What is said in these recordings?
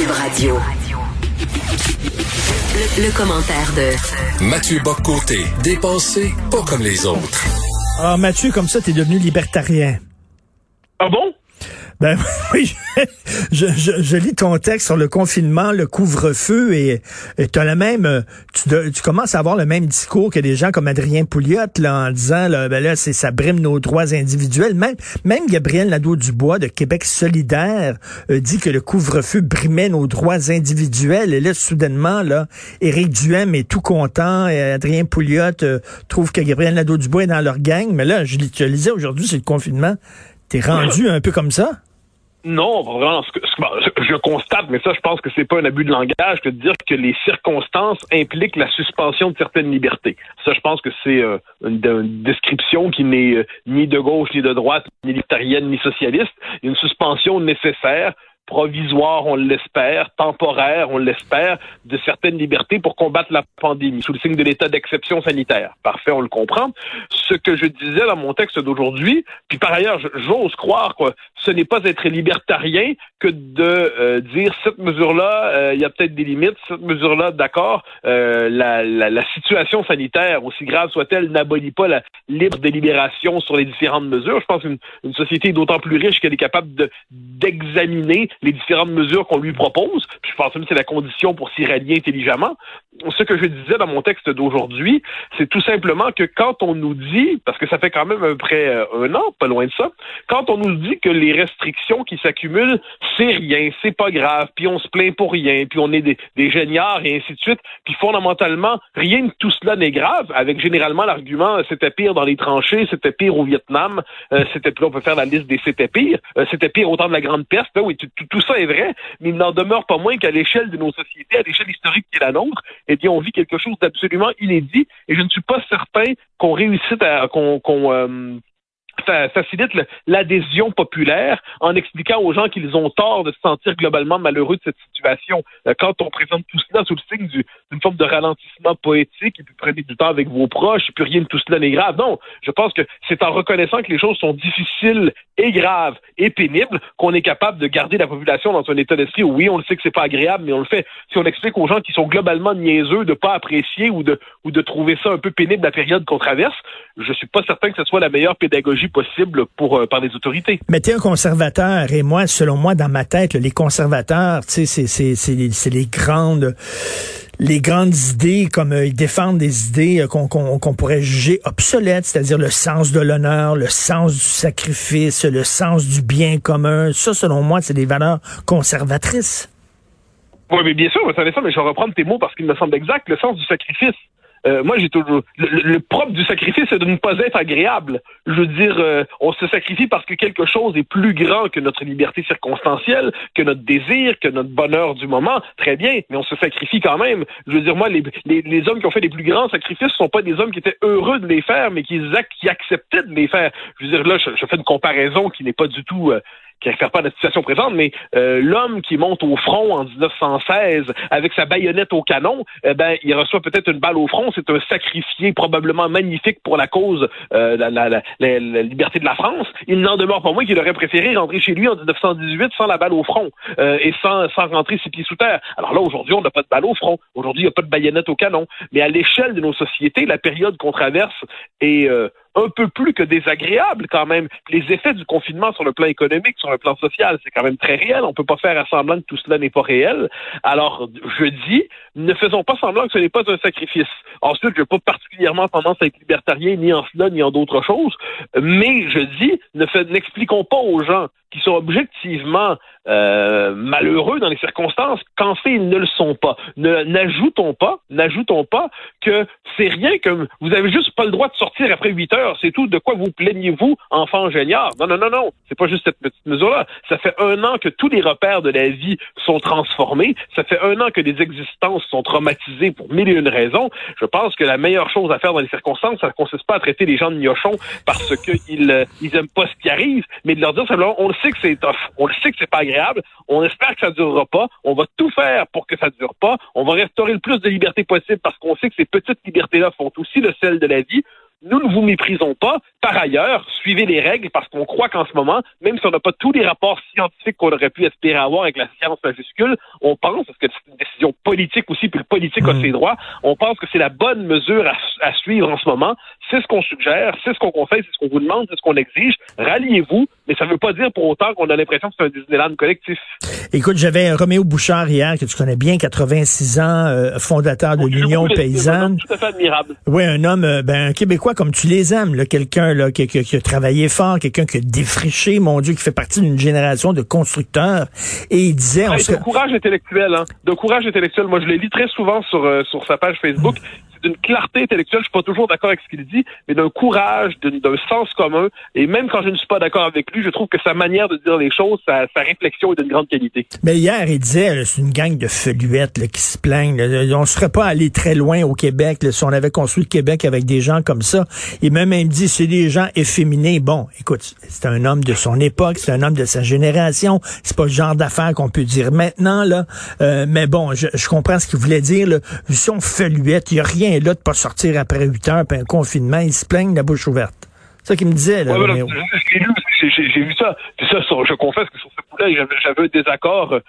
Cube Radio. Le, commentaire de Mathieu Boccoté, dépensé pas comme les autres. Ah, Mathieu, comme ça, t'es devenu libertarien. Ah bon? Ben oui, je, je, lis ton texte sur le confinement, le couvre-feu et tu le même, euh, tu, tu, commences à avoir le même discours que des gens comme Adrien Pouliot là, en disant là, ben là c'est ça brime nos droits individuels. Même même Gabriel Nadeau-Dubois de Québec solidaire euh, dit que le couvre-feu brimait nos droits individuels. Et là soudainement là, Éric Duhem est tout content et Adrien Pouliot euh, trouve que Gabriel Nadeau-Dubois est dans leur gang. Mais là, je, je lisais aujourd'hui, c'est le confinement. T'es rendu un peu comme ça? Non, vraiment, ce que, je constate, mais ça, je pense que c'est pas un abus de langage que de dire que les circonstances impliquent la suspension de certaines libertés. Ça, je pense que c'est euh, une, description qui n'est euh, ni de gauche, ni de droite, ni libertarienne, ni socialiste. Une suspension nécessaire provisoire, on l'espère, temporaire, on l'espère, de certaines libertés pour combattre la pandémie, sous le signe de l'état d'exception sanitaire. Parfait, on le comprend. Ce que je disais dans mon texte d'aujourd'hui, puis par ailleurs, j'ose croire que ce n'est pas être libertarien que de euh, dire cette mesure-là, euh, il y a peut-être des limites, cette mesure-là, d'accord, euh, la, situation sanitaire, aussi grave soit-elle, n'abolit pas la libre délibération sur les différentes mesures. Je pense qu'une une société est d'autant plus riche qu'elle est capable de d'examiner les différentes mesures qu'on lui propose. je pense que c'est la condition pour s'y rallier intelligemment. Ce que je disais dans mon texte d'aujourd'hui, c'est tout simplement que quand on nous dit, parce que ça fait quand même à peu près euh, un an, pas loin de ça, quand on nous dit que les restrictions qui s'accumulent, c'est rien, c'est pas grave, puis on se plaint pour rien, puis on est des, des géniards et ainsi de suite, puis fondamentalement, rien de tout cela n'est grave, avec généralement l'argument euh, c'était pire dans les tranchées, c'était pire au Vietnam, euh, c'était on peut faire la liste des c'était pire, c'était pire au temps de la Grande Peste, ben oui, tout ça est vrai, mais il n'en demeure pas moins qu'à l'échelle de nos sociétés, à l'échelle historique qui est la nôtre, eh bien, on vit quelque chose d'absolument inédit, et je ne suis pas certain qu'on réussisse à qu'on euh, facilite l'adhésion populaire en expliquant aux gens qu'ils ont tort de se sentir globalement malheureux de cette situation. Euh, quand on présente tout cela sous le signe d'une forme de ralentissement poétique, et puis prenez du temps avec vos proches, et puis rien de tout cela n'est grave. Non, je pense que c'est en reconnaissant que les choses sont difficiles et graves et pénibles qu'on est capable de garder la population dans un état d'esprit où oui, on le sait que c'est pas agréable, mais on le fait. Si on explique aux gens qui sont globalement niaiseux de pas apprécier ou de, ou de trouver ça un peu pénible la période qu'on traverse, je suis pas certain que ce soit la meilleure pédagogie possible pour euh, par les autorités. Mais t'es un conservateur et moi, selon moi, dans ma tête, les conservateurs, tu sais, c'est les grandes les grandes idées, comme euh, ils défendent des idées euh, qu'on pourrait juger obsolètes, c'est-à-dire le sens de l'honneur, le sens du sacrifice, le sens du bien commun. Ça, selon moi, c'est des valeurs conservatrices. Oui, mais bien sûr, ça, mais je vais reprendre tes mots parce qu'il me semble exact. Le sens du sacrifice, euh, moi, j'ai toujours le, propre du sacrifice, c'est de ne pas être agréable. Je veux dire, euh, on se sacrifie parce que quelque chose est plus grand que notre liberté circonstancielle, que notre désir, que notre bonheur du moment. Très bien, mais on se sacrifie quand même. Je veux dire, moi, les, les, les hommes qui ont fait les plus grands sacrifices sont pas des hommes qui étaient heureux de les faire, mais qui, qui acceptaient de les faire. Je veux dire, là, je, fais une comparaison qui n'est pas du tout euh, qui ne réfère pas à la situation présente, mais euh, l'homme qui monte au front en 1916 avec sa baïonnette au canon, eh ben, il reçoit peut-être une balle au front. C'est un sacrifié probablement magnifique pour la cause, euh, la, la, la, la, liberté de la France. Il n'en demeure pas moins qu'il aurait préféré rentrer chez lui en 1918 sans la balle au front euh, et sans, sans rentrer ses pieds sous terre. Alors là, aujourd'hui, on n'a pas de balle au front. Aujourd'hui, il n'y a pas de baïonnette au canon. Mais à l'échelle de nos sociétés, la période qu'on traverse est un peu plus que désagréable quand même. Les effets du confinement sur le plan économique, sur le plan social, c'est quand même très réel. On peut pas faire semblant que tout cela n'est pas réel. Alors, je dis, ne faisons pas semblant que ce n'est pas un sacrifice. Ensuite, je n'ai pas particulièrement tendance à être libertarien ni en cela ni en d'autres choses, mais je dis, n'expliquons pas aux gens qui sont objectivement euh, malheureux dans les circonstances, qu'en fait ils ne le sont pas. N'ajoutons pas, n'ajoutons pas que c'est rien que vous avez juste pas le droit de sortir après 8 heures, c'est tout. De quoi vous plaignez-vous, enfant génial? Non, non, non, non, c'est pas juste cette petite mesure-là. Ça fait un an que tous les repères de la vie sont transformés. Ça fait un an que des existences sont traumatisées pour mille et une raisons. Je pense que la meilleure chose à faire dans les circonstances, ça ne consiste pas à traiter les gens de gnochons parce qu'ils euh, ils aiment pas ce qui arrive, mais de leur dire simplement, sait que c'est tough, on le sait que c'est pas agréable, on espère que ça durera pas, on va tout faire pour que ça dure pas, on va restaurer le plus de liberté possible parce qu'on sait que ces petites libertés-là font aussi le sel de la vie. nous ne vous méprisons pas. Par ailleurs, suivez les règles parce qu'on croit qu'en ce moment, même si on n'a pas tous les rapports scientifiques qu'on aurait pu espérer avoir avec la science majuscule, on pense, parce que c'est une décision politique aussi, puis le politique a hmm. ses droits, on pense que c'est la bonne mesure à, suivre en ce moment. C'est ce qu'on suggère, c'est ce qu'on conseille, c'est ce qu'on vous demande, c'est ce qu'on exige. Ralliez-vous, mais ça ne veut pas dire pour autant qu'on a l'impression que c'est un Disneyland collectif. Écoute, j'avais Roméo Bouchard hier, que tu connais bien, 86 ans, euh, fondateur de l'Union paysanne. Tout à fait admirable. Oui, un homme, euh, ben, un Québécois comme tu les aimes, quelqu'un là, qui, qui, a travaillé fort, quelqu'un qui a défriché, mon Dieu, qui fait partie d'une génération de constructeurs. Et il disait... on De courage intellectuel, hein. De courage intellectuel. Moi, je l'ai lu très souvent sur, euh, sur sa page Facebook d'une clarté intellectuelle, je suis pas toujours d'accord avec ce qu'il dit, mais d'un courage, d'un sens commun. Et même quand je ne suis pas d'accord avec lui, je trouve que sa manière de dire les choses, sa, réflexion est d'une grande qualité. Mais hier, il disait, c'est une gang de feluettes qui se plaignent. On ne serait pas allé très loin au Québec si on avait construit le Québec avec des gens comme ça. Et même il dit, c'est des gens efféminés. Bon, écoute, c'est un homme de son époque, c'est un homme de sa génération. C'est pas le genre d'affaires qu'on peut dire maintenant là. Euh, mais bon, je, comprends ce qu'il voulait dire. Là. Si on feluette, il y a rien là de pas sortir après 8 heures, puis un confinement, ils se plaignent la bouche ouverte. C'est ça qu'il me disait. Là, j'ai vu ça. ça je confesse que sur ce coup-là, j'avais un désaccord euh,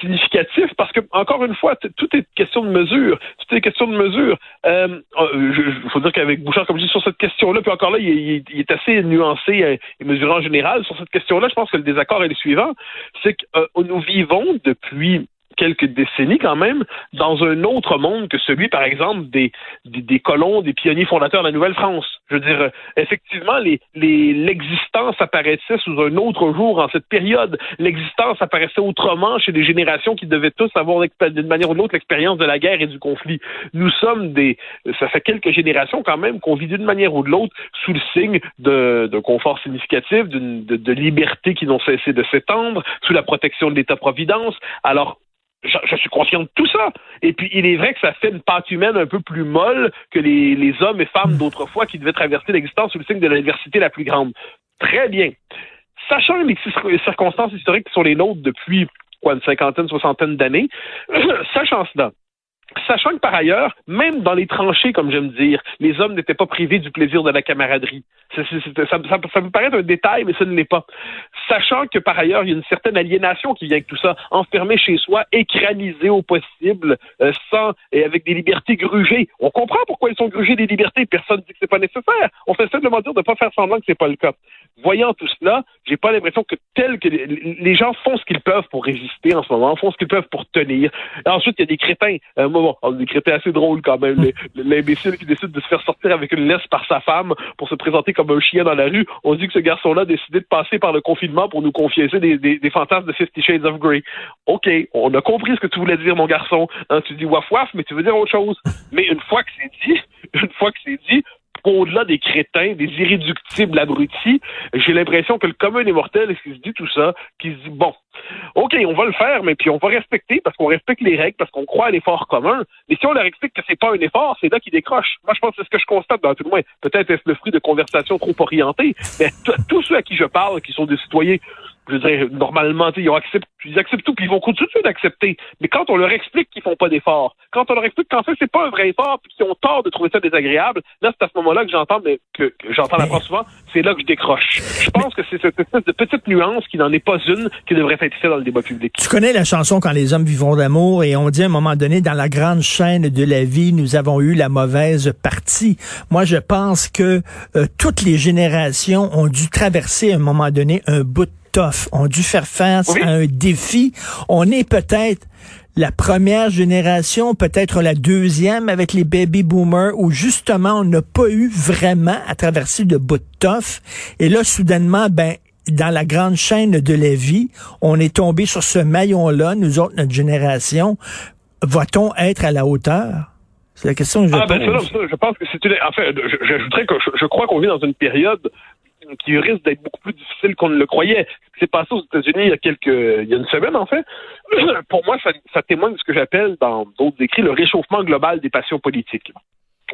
significatif parce que encore une fois tout est question de mesure tout est question de mesure euh, il faut dire qu'avec Bouchard comme je dis sur cette question-là puis encore là il, est assez nuancé euh, et mesuré en général sur cette question-là je pense que le désaccord est le suivant c'est que nous vivons depuis quelques décennies quand même, dans un autre monde que celui, par exemple, des, des, colons, des pionniers fondateurs de la Nouvelle-France. Je veux dire, effectivement, l'existence apparaissait sous un autre jour en cette période. L'existence apparaissait autrement chez des générations qui devaient tous avoir d'une manière ou d'une autre l'expérience de la guerre et du conflit. Nous sommes des, ça fait quelques générations quand même qu'on vit d'une manière ou de l'autre sous le signe d'un confort significatif, de, de liberté qui n'ont cessé de s'étendre, sous la protection de l'État-providence. Alors, je, suis conscient de tout ça. Et puis, il est vrai que ça fait une pâte humaine un peu plus molle que les, les hommes et femmes d'autrefois qui devaient traverser l'existence sous le signe de l'adversité la plus grande. Très bien. Sachant les circonstances historiques qui sont les nôtres depuis quoi, une cinquantaine, soixantaine d'années, sachant cela, Sachant que par ailleurs, même dans les tranchées, comme j'aime dire, les hommes n'étaient pas privés du plaisir de la camaraderie. Ça, ça, ça, me paraît un détail, mais ce ne l'est pas. Sachant que par ailleurs, il y a une certaine aliénation qui vient avec tout ça, enfermé chez soi, écranisé au possible, euh, sans et avec des libertés grugées. On comprend pourquoi ils sont grugés des libertés. Personne ne dit que c'est pas nécessaire. On fait simplement dire de ne pas faire semblant que c'est pas le cas. Voyant tout cela, j'ai pas l'impression que tel que les, gens font ce qu'ils peuvent pour résister en ce moment, font ce qu'ils peuvent pour tenir. ensuite, il y a des crétins. Euh, bon, on des crétins assez drôles quand même. L'imbécile qui décide de se faire sortir avec une laisse par sa femme pour se présenter comme un chien dans la rue. On dit que ce garçon-là a décidé de passer par le confinement pour nous confier des, des, fantasmes de Fifty Shades of Grey. OK, on a compris ce que tu voulais dire, mon garçon. Hein, tu dis waf waf, mais tu veux dire autre chose. Mais une fois que c'est dit, une fois que c'est dit, au-delà des crétins, des irréductibles abrutis, j'ai l'impression que le commun des mortels, qui se dit tout ça, qui se dit, bon, OK, on va le faire, mais puis on va respecter parce qu'on respecte les règles, parce qu'on croit à l'effort commun. Mais si on leur explique que c'est pas un effort, c'est là qu'ils décrochent. Moi, je pense que c'est ce que je constate dans tout le monde. Peut-être est-ce le fruit de conversations trop orientées, mais tous ceux à qui je parle, qui sont des citoyens je veux dire, normalement, ils, acceptent, ils acceptent tout, puis ils vont continuer d'accepter. Mais quand on leur explique qu'ils font pas d'efforts, quand on leur explique qu'en fait, c'est pas un vrai effort, puis qu'ils ont tort de trouver ça désagréable, là, c'est à ce moment-là que j'entends, mais que, j'entends la fois souvent, c'est là que je décroche. Je pense que c'est cette espèce de petite nuance qui n'en est pas une qui devrait être faite dans le débat public. Tu connais la chanson Quand les hommes vivront d'amour et on dit à un moment donné, dans la grande chaîne de la vie, nous avons eu la mauvaise partie. Moi, je pense que euh, toutes les générations ont dû traverser à un moment donné un bout de tough, ont dû faire face à un défi. On est peut-être la première génération, peut-être la deuxième avec les baby boomers, où justement on n'a pas eu vraiment à traverser de bout de tough. Et là, soudainement, ben, dans la grande chaîne de la vie, on est tombé sur ce maillon-là, nous autres, notre génération. Va-t-on être à la hauteur? C'est la question que je ah, ben, pose. je pense que c'est une... Enfin, j'ajouterais que je crois qu'on vit dans une période qui risque d'être beaucoup plus difficile qu'on ne le croyait. Ce qui s'est passé aux États-Unis il y a quelques, il y a une semaine en fait, pour moi, ça, témoigne de ce que j'appelle dans d'autres écrits le réchauffement global des passions politiques.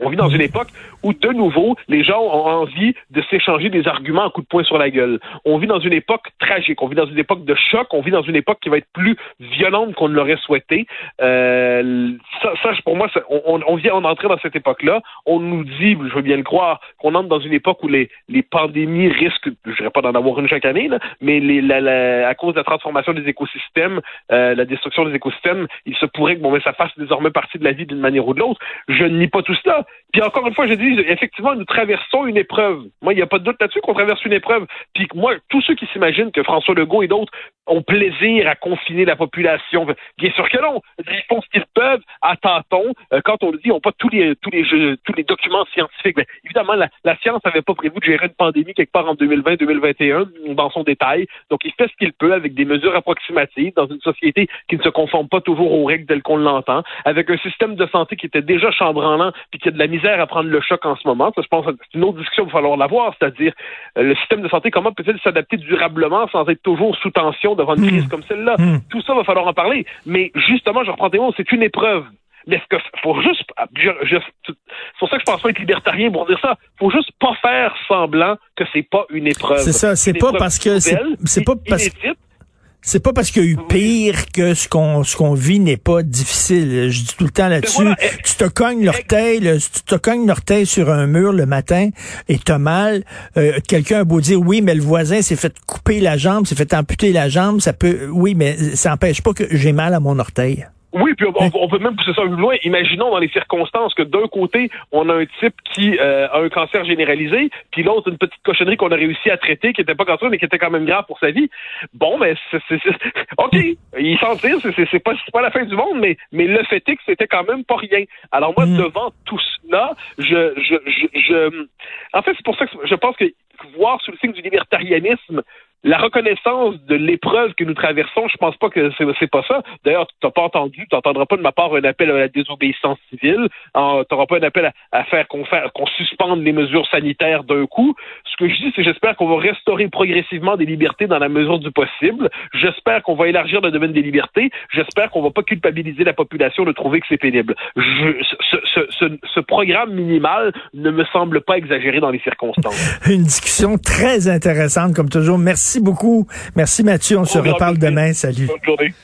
On vit dans une époque où, de nouveau, les gens ont envie de s'échanger des arguments à coups de poing sur la gueule. On vit dans une époque tragique. On vit dans une époque de choc. On vit dans une époque qui va être plus violente qu'on ne l'aurait souhaité. Euh, ça, pour moi, on, on, vient d'entrer dans cette époque-là. On nous dit, je veux bien le croire, qu'on entre dans une époque où les, pandémies risquent, je dirais pas d'en avoir une chaque année, mais à cause de la transformation des écosystèmes, euh, la destruction des écosystèmes, il se pourrait que bon, mais ça fasse désormais partie de la vie d'une manière ou de l'autre. Je ne nie pas tout cela. Puis encore une fois, je dis, effectivement, nous traversons une épreuve. Moi, il n'y a pas de doute là-dessus qu'on traverse une épreuve. Puis moi, tous ceux qui s'imaginent que François Legault et d'autres ont plaisir à confiner la population, bien sûr que non. Ils font ce qu'ils peuvent à tâtons. Euh, quand on le dit, n'ont pas tous les tous les jeux, tous les documents scientifiques. Mais évidemment, la, science n'avait pas prévu de gérer une pandémie quelque part en 2020-2021 dans son détail. Donc, il fait ce qu'il peut avec des mesures approximatives dans une société qui ne se conforme pas toujours aux règles telles qu'on l'entend, avec un système de santé qui était déjà chambranlant puis qui a de la misère à prendre le choc en ce moment. Ça, je pense c'est une autre discussion qu'il va falloir l'avoir, c'est-à-dire euh, le système de santé, comment peut-il s'adapter durablement sans être toujours sous tension devant une crise hmm. comme celle-là? Hmm. Tout ça va falloir en parler. Mais justement, je reprends tes mots, c'est une épreuve. Mais ce que faut juste, c'est pour ça que je pense pas être libertarien pour dire ça. Faut juste pas faire semblant que c'est pas une épreuve. C'est ça. C'est pas parce que c'est pas parce que c'est pas parce qu'il y a eu pire que ce qu'on ce qu'on vit n'est pas difficile. Je dis tout le temps là-dessus. tu te cognes l'orteil, tu te cognes l'orteil sur un mur le matin et t'as mal. Euh, quelqu'un a beau dire oui, mais le voisin s'est fait couper la jambe, s'est fait amputer la jambe, ça peut. Oui, mais ça n'empêche pas que j'ai mal à mon orteil. Oui, puis on, peut même pousser ça plus loin. Imaginons dans les circonstances que d'un côté, on a un type qui euh, a un cancer généralisé, puis l'autre une petite cochonnerie qu'on a réussi à traiter, qui était pas cancer, mais qui était quand même grave pour sa vie. Bon, mais c'est, ok, il s'en tire, c'est, pas, pas la fin du monde, mais, mais le fait est que c'était quand même pas rien. Alors moi, mm. devant tout cela, je, je, je, je, en fait, c'est pour ça que je pense que voir sous le signe du libertarianisme la reconnaissance de l'épreuve que nous traversons, je pense pas que c'est pas ça. D'ailleurs, tu n'as pas entendu, tu n'entendras pas de ma part un appel à la désobéissance civile. Tu n'auras pas un appel à, faire qu'on suspende les mesures sanitaires d'un coup. Ce que je dis, c'est j'espère qu'on va restaurer progressivement des libertés dans la mesure du possible. J'espère qu'on va élargir le domaine des libertés. J'espère qu'on va pas culpabiliser la population de trouver que c'est pénible. Ce, programme minimal ne me semble pas exagéré dans les circonstances. Une discussion très intéressante, comme toujours. Merci beaucoup. Merci Mathieu. On se reparle demain. Salut. Bonne journée.